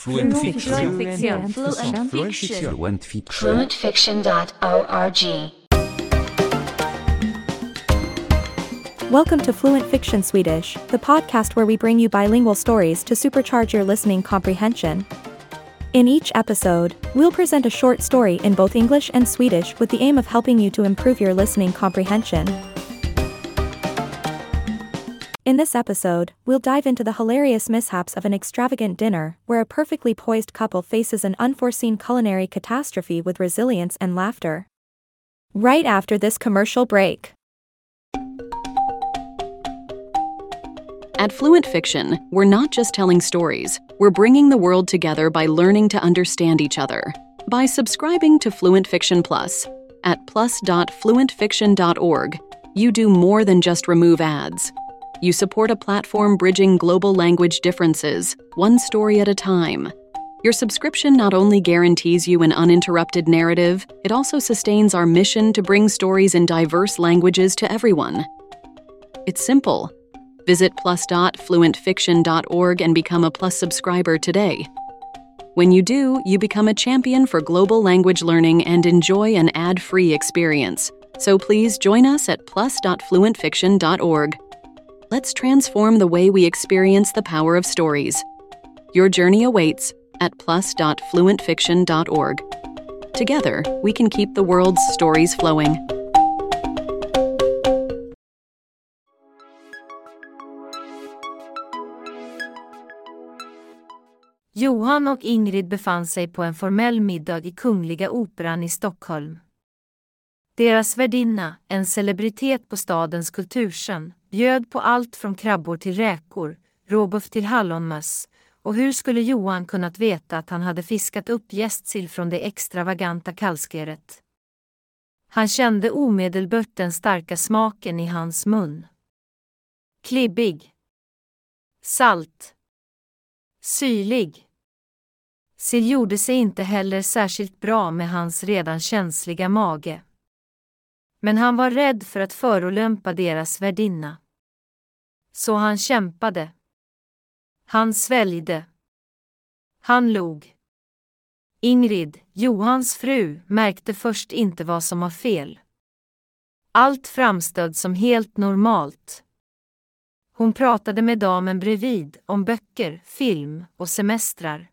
Fluent Fiction. Fluent Fiction. Fluent Fiction. Fluent Fiction. fluentfiction.org. Welcome to Fluent Fiction Swedish, the podcast where we bring you bilingual stories to supercharge your listening comprehension. In each episode, we'll present a short story in both English and Swedish with the aim of helping you to improve your listening comprehension. In this episode, we'll dive into the hilarious mishaps of an extravagant dinner where a perfectly poised couple faces an unforeseen culinary catastrophe with resilience and laughter. Right after this commercial break. At Fluent Fiction, we're not just telling stories, we're bringing the world together by learning to understand each other. By subscribing to Fluent Fiction Plus at plus.fluentfiction.org, you do more than just remove ads. You support a platform bridging global language differences, one story at a time. Your subscription not only guarantees you an uninterrupted narrative, it also sustains our mission to bring stories in diverse languages to everyone. It's simple. Visit plus.fluentfiction.org and become a Plus subscriber today. When you do, you become a champion for global language learning and enjoy an ad free experience. So please join us at plus.fluentfiction.org. Let's transform the way we experience the power of stories. Your journey awaits at plus.fluentfiction.org. Together, we can keep the world's stories flowing. Johan och Ingrid befann sig på en formell middag i Kungliga Operan i Stockholm. Deras värdinna, en celebritet på stadens kulturscen, bjöd på allt från krabbor till räkor, råbuff till hallonmöss, och hur skulle Johan kunnat veta att han hade fiskat upp gästsill från det extravaganta kallskeret? Han kände omedelbart den starka smaken i hans mun. Klibbig. Salt. Syrlig. Sill gjorde sig inte heller särskilt bra med hans redan känsliga mage. Men han var rädd för att förolämpa deras värdinna. Så han kämpade. Han sväljde. Han log. Ingrid, Johans fru, märkte först inte vad som var fel. Allt framstod som helt normalt. Hon pratade med damen bredvid om böcker, film och semestrar.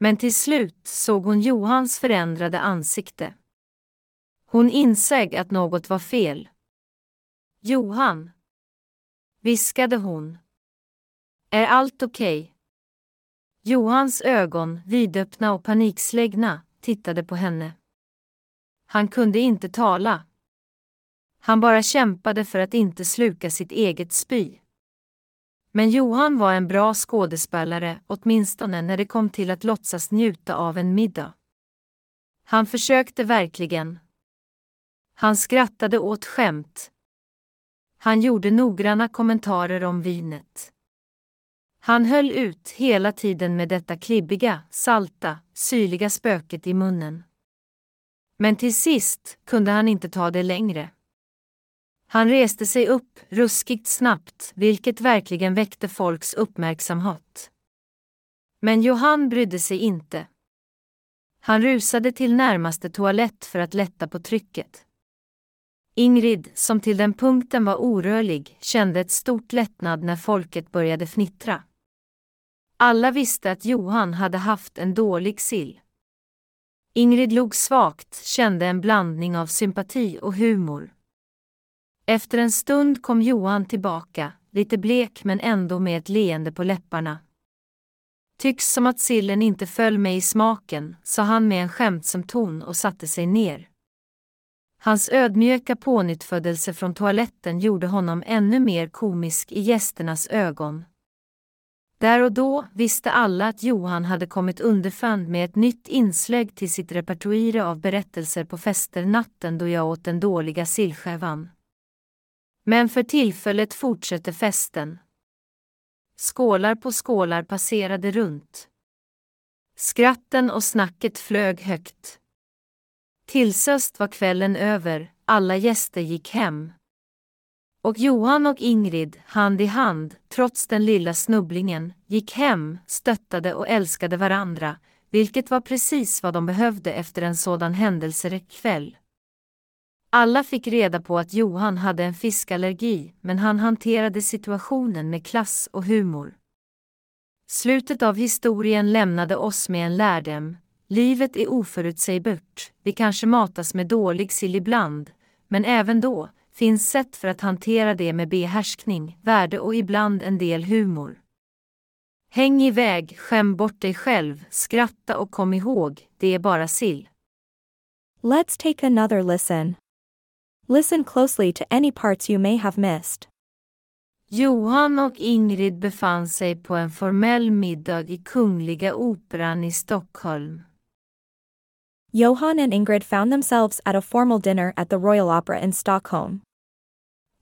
Men till slut såg hon Johans förändrade ansikte. Hon insåg att något var fel. Johan, viskade hon. Är allt okej? Okay? Johans ögon, vidöppna och panikslägna, tittade på henne. Han kunde inte tala. Han bara kämpade för att inte sluka sitt eget spy. Men Johan var en bra skådespelare, åtminstone när det kom till att låtsas njuta av en middag. Han försökte verkligen. Han skrattade åt skämt. Han gjorde noggranna kommentarer om vinet. Han höll ut hela tiden med detta klibbiga, salta, syrliga spöket i munnen. Men till sist kunde han inte ta det längre. Han reste sig upp ruskigt snabbt, vilket verkligen väckte folks uppmärksamhet. Men Johan brydde sig inte. Han rusade till närmaste toalett för att lätta på trycket. Ingrid, som till den punkten var orörlig, kände ett stort lättnad när folket började fnittra. Alla visste att Johan hade haft en dålig sill. Ingrid log svagt, kände en blandning av sympati och humor. Efter en stund kom Johan tillbaka, lite blek men ändå med ett leende på läpparna. Tycks som att sillen inte föll mig i smaken, sa han med en skämtsam ton och satte sig ner. Hans ödmjuka pånyttfödelse från toaletten gjorde honom ännu mer komisk i gästernas ögon. Där och då visste alla att Johan hade kommit underfund med ett nytt inslag till sitt repertoar av berättelser på fester natten då jag åt den dåliga sillskärvan. Men för tillfället fortsätter festen. Skålar på skålar passerade runt. Skratten och snacket flög högt. Tillsöst var kvällen över, alla gäster gick hem. Och Johan och Ingrid, hand i hand, trots den lilla snubblingen, gick hem, stöttade och älskade varandra, vilket var precis vad de behövde efter en sådan händelserik kväll. Alla fick reda på att Johan hade en fiskallergi, men han hanterade situationen med klass och humor. Slutet av historien lämnade oss med en lärdom. Livet är oförutsägbart, vi kanske matas med dålig sill ibland, men även då finns sätt för att hantera det med behärskning, värde och ibland en del humor. Häng iväg, skäm bort dig själv, skratta och kom ihåg, det är bara sill. Let's take another listen. Listen closely to any parts you may have missed. Johan och Ingrid befann sig på en formell middag i Kungliga Operan i Stockholm. Johan and Ingrid found themselves at a formal dinner at the Royal Opera in Stockholm.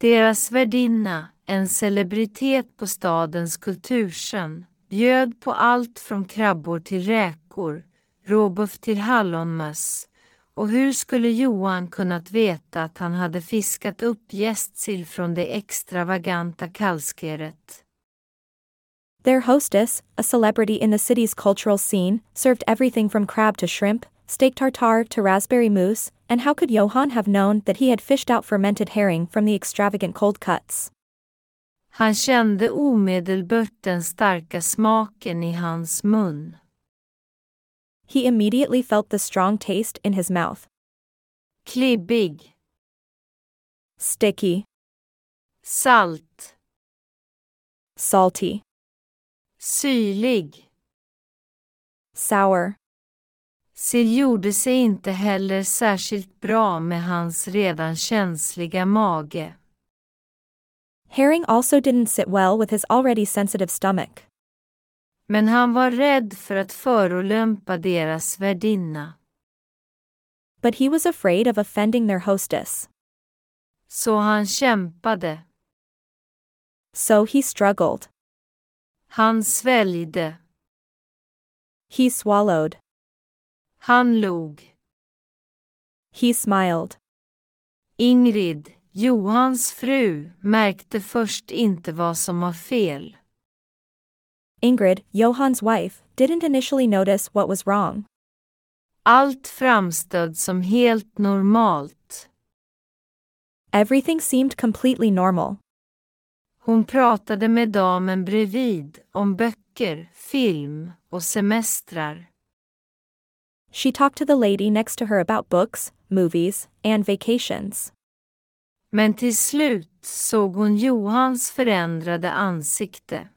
Deras värdinna, en celebritet på stadens kulturscen, bjöd på allt från krabbor till räkor, råbiff till hallonmöss. Och hur skulle Johan kunnat veta att han hade fiskat upp gästsill från det extravaganta kallskeret? Their hostess, a celebrity in the city's cultural scene, served everything from crab to shrimp, steak tartare to raspberry mousse, and how could Johan have known that he had fished out fermented herring from the extravagant cold cuts? Han kände omedelbart den starka smaken i hans mun. He immediately felt the strong taste in his mouth. Klibbig, Sticky, salt, salty, syrlig. sour. Sill gjorde sig inte heller särskilt bra med hans redan känsliga mage. Herring also didn't sit well with his already sensitive stomach. Men han var rädd för att förolämpa deras värdinna. But he was afraid of offending their hostess. Så han kämpade. So he struggled. Han sväljde. He swallowed. Han log. He smiled. Ingrid, Johans fru, märkte först inte vad som var fel. Ingrid, Johan's wife, didn't initially notice what was wrong. Allt framstod som helt normalt. Everything seemed completely normal. Hon pratade med damen bredvid om böcker, film och semestrar. She talked to the lady next to her about books, movies, and vacations. Men till slut såg hon Johans förändrade ansikte.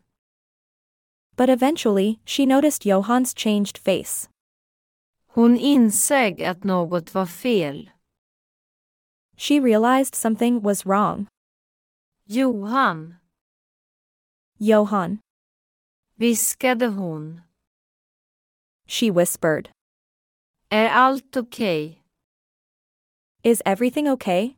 But eventually, she noticed Johan's changed face. Hon insåg att något var fel. She realized something was wrong. Johan, Johan. viskade hon. She whispered. Är allt okej? Is everything okay?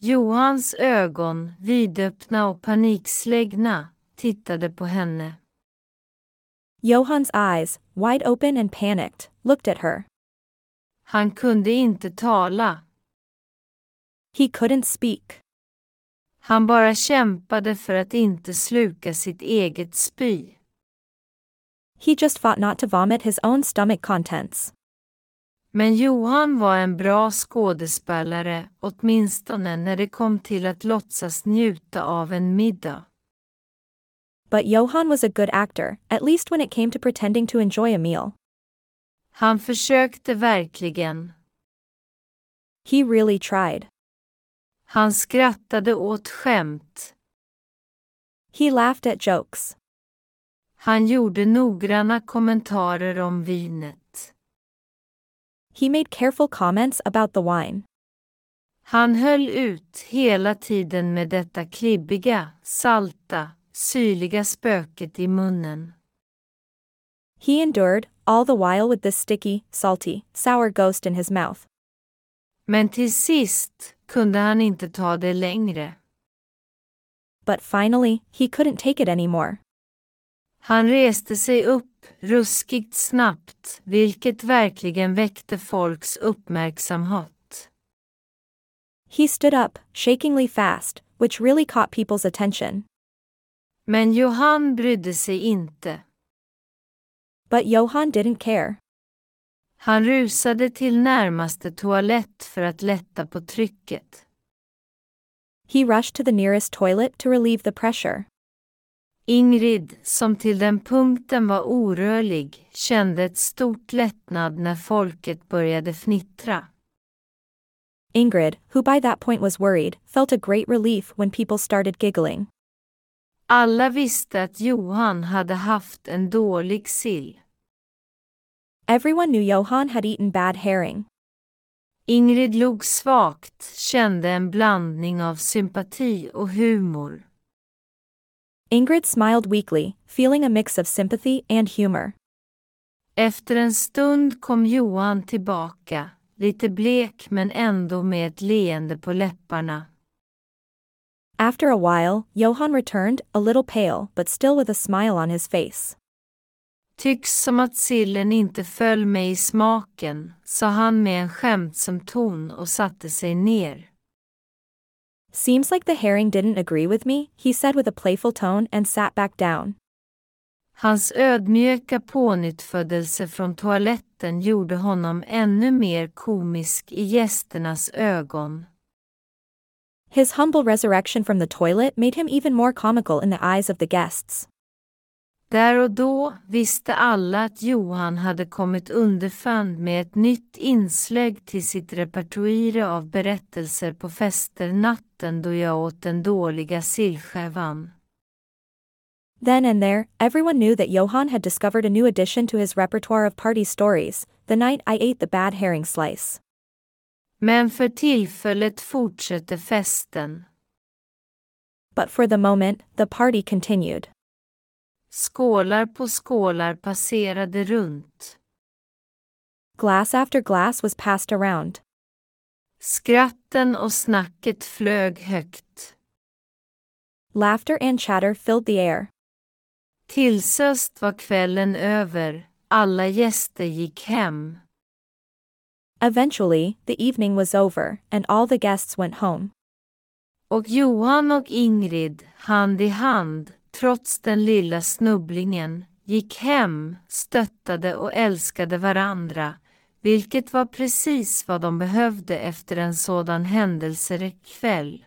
Johans ögon, vidöppna och panikslägna, tittade på henne. Johan's eyes, wide open and panicked, looked at her. Han kunde inte tala. He couldn't speak. Han bara kämpade för att inte sluka sitt eget spy. He just fought not to vomit his own stomach contents. Men Johan var en bra skådespelare, åtminstone när det kom till att låtsas njuta av en middag. But Johan was a good actor, at least when it came to pretending to enjoy a meal. Han försökte verkligen. He really tried. Han skrattade åt skämt. He laughed at jokes. Han gjorde noggranna kommentarer om vinet. He made careful comments about the wine. Han höll ut hela tiden med detta klibbiga, salta, syrliga spöket i munnen. He endured, all the while with this sticky, salty, sour ghost in his mouth. Men till sist kunde han inte ta det längre. But finally, he couldn't take it anymore. Han reste sig upp ruskigt snabbt, vilket verkligen väckte folks uppmärksamhet. He stood up, shakingly fast, which really caught people's attention. Men Johan brydde sig inte. But Johan didn't care. Han rusade till närmaste toalett för att lätta på trycket. He rushed to the nearest toilet to relieve the pressure. Ingrid, som till den punkten var orörlig, kände ett stort lättnad när folket började fnittra. Ingrid, who by that point was worried, felt a great relief when people started giggling. Alla visste att Johan hade haft en dålig sill. Everyone knew Johan had eaten bad herring. Ingrid log svagt, kände en blandning av sympati och humor. Ingrid smiled weakly, feeling a mix of sympathy and humor. Efter en stund kom Johan tillbaka, lite blek men ändå med ett leende på läpparna. After a while, Johan returned, a little pale but still with a smile on his face. Tycks som att sillen inte föll mig i smaken, sa han med en skämtsam ton och satte sig ner. Seems like the herring didn't agree with me, he said with a playful tone and sat back down. Hans ödmjuka pånyttfödelse från toaletten gjorde honom ännu mer komisk i gästernas ögon. His humble resurrection from the toilet made him even more comical in the eyes of the guests. Där och då visste alla att Johan hade kommit underfund med ett nytt inslag till sitt repertoar av berättelser på fester natten då jag åt den dåliga sillskivan. Then and there, everyone knew that Johan had discovered a new addition to his repertoire of party stories, the night I ate the bad herring slice. Men för tillfället fortsätter festen. But for the moment, the party continued. Skålar på skålar passerade runt. Glass after glass was passed around. Skratten och snacket flög högt. Laughter and chatter filled the air. Tillsöst var kvällen över, alla gäster gick hem. Eventually, the evening was over, and all the guests went home. Och Johan och Ingrid, hand i hand, trots den lilla snubblingen, gick hem, stöttade och älskade varandra, vilket var precis vad de behövde efter en sådan händelserik kväll.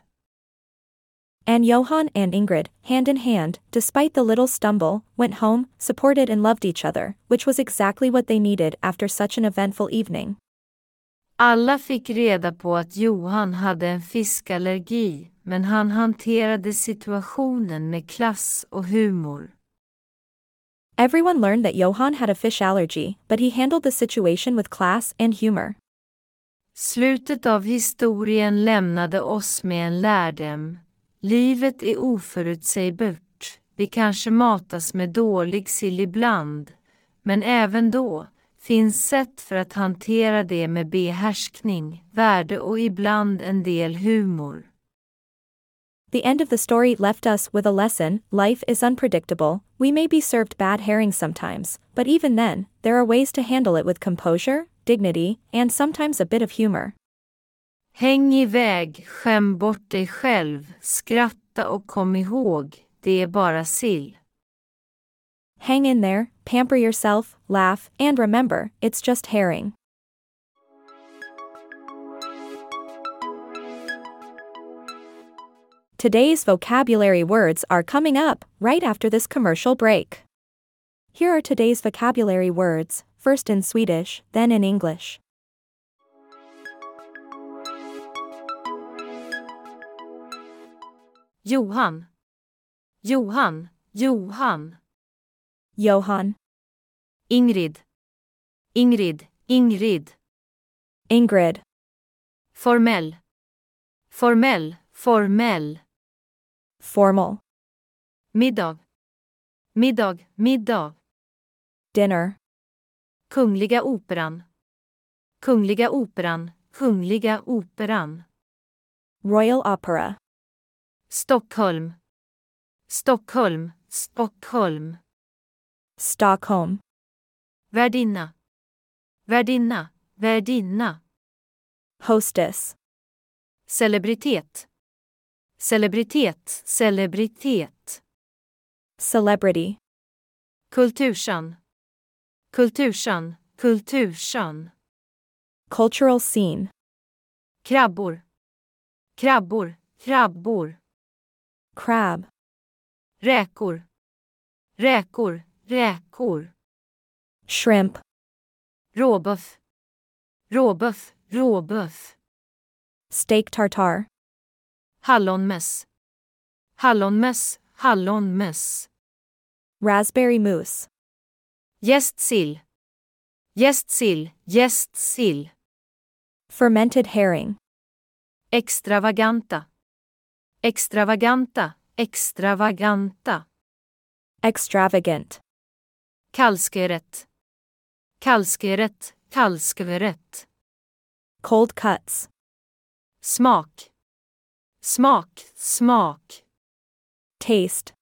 And Johan and Ingrid, hand in hand, despite the little stumble, went home, supported and loved each other, which was exactly what they needed after such an eventful evening. Alla fick reda på att Johan hade en fiskallergi, men han hanterade situationen med klass och humor. Everyone learned that Johan had a fish allergy, but he handled the situation with class and humor. Slutet av historien lämnade oss med en lärdom. Livet är oförutsägbart. Vi kanske matas med dålig sill ibland, men även då finns sätt för att hantera det med behärskning, värde och ibland en del humor. The end of the story left us with a lesson life is unpredictable, we may be served bad herring sometimes, but even then, there are ways to handle it with composure, dignity, and sometimes a bit of humor. Häng iväg, skäm bort dig själv, skratta och kom ihåg, det är bara sill. Hang in there, pamper yourself, laugh, and remember, it's just herring. Today's vocabulary words are coming up right after this commercial break. Here are today's vocabulary words, first in Swedish, then in English. Johan. Johan, Johan. Johan, Ingrid. Ingrid, Ingrid. Ingrid, Formell. Formell, formell. formal, Middag. Middag, middag. dinner, Kungliga Operan. Kungliga Operan, Kungliga Operan. Royal Opera, Stockholm. Stockholm, Stockholm. Stockholm, Värdinna. Värdinna, värdinna. hostess, Celebritet. Celebritet, celebritet. Celebrity. Kulturskön. Kulturskön, kulturskön. Cultural scene. Krabbor. Krabbor, krabbor. Crab. Räkor. Räkor, räkor. Shrimp. Råböff. Råböff, råböff. Steak tartare. Hallonmess. Hallonmess, hallonmess. Raspberry mousse. Jästsill. Jästsill, jästsill. Fermented herring. Extravaganta. Extravaganta, extravaganta. Extravagant. Kalskerätt. Kalskerätt, kalskerätt. Cold cuts. Smak. Smak, smak. Taste.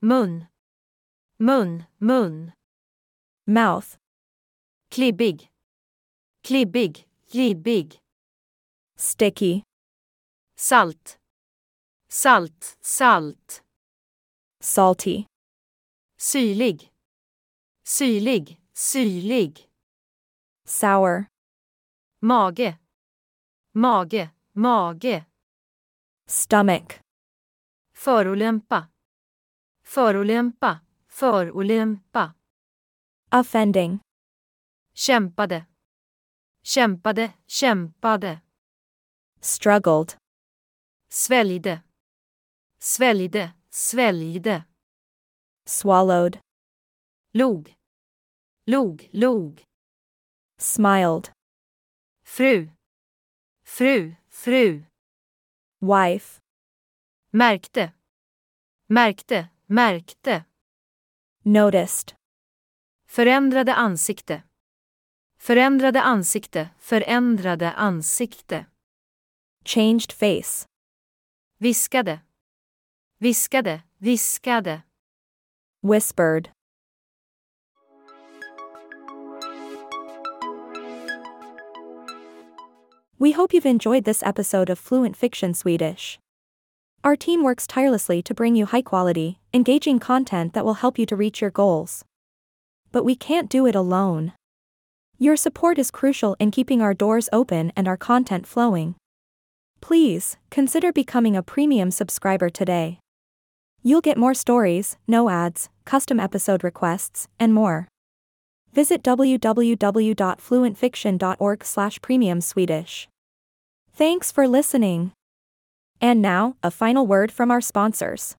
Mun. Mun, mun. Mouth. Klibbig. Klibbig, klibbig. Sticky. Salt. Salt, salt. Salty. Syrlig. Syrlig, syrlig. Sour. Mage. Mage, mage. Stomach. Förolämpa. Förolämpa, förolämpa. Offending. Kämpade. Kämpade, kämpade. Struggled. Sväljde. Sväljde, sväljde. Swallowed. Log. Log, log. Smiled. Fru. Fru, fru. Wife. Märkte. Märkte, märkte. Noticed. Förändrade ansikte. Förändrade ansikte, förändrade ansikte. Changed face. Viskade. Viskade, viskade. Whispered. We hope you've enjoyed this episode of Fluent Fiction Swedish. Our team works tirelessly to bring you high quality, engaging content that will help you to reach your goals. But we can't do it alone. Your support is crucial in keeping our doors open and our content flowing. Please, consider becoming a premium subscriber today. You'll get more stories, no ads, custom episode requests, and more. Visit www.fluentfiction.org/premium Swedish. Thanks for listening. And now, a final word from our sponsors.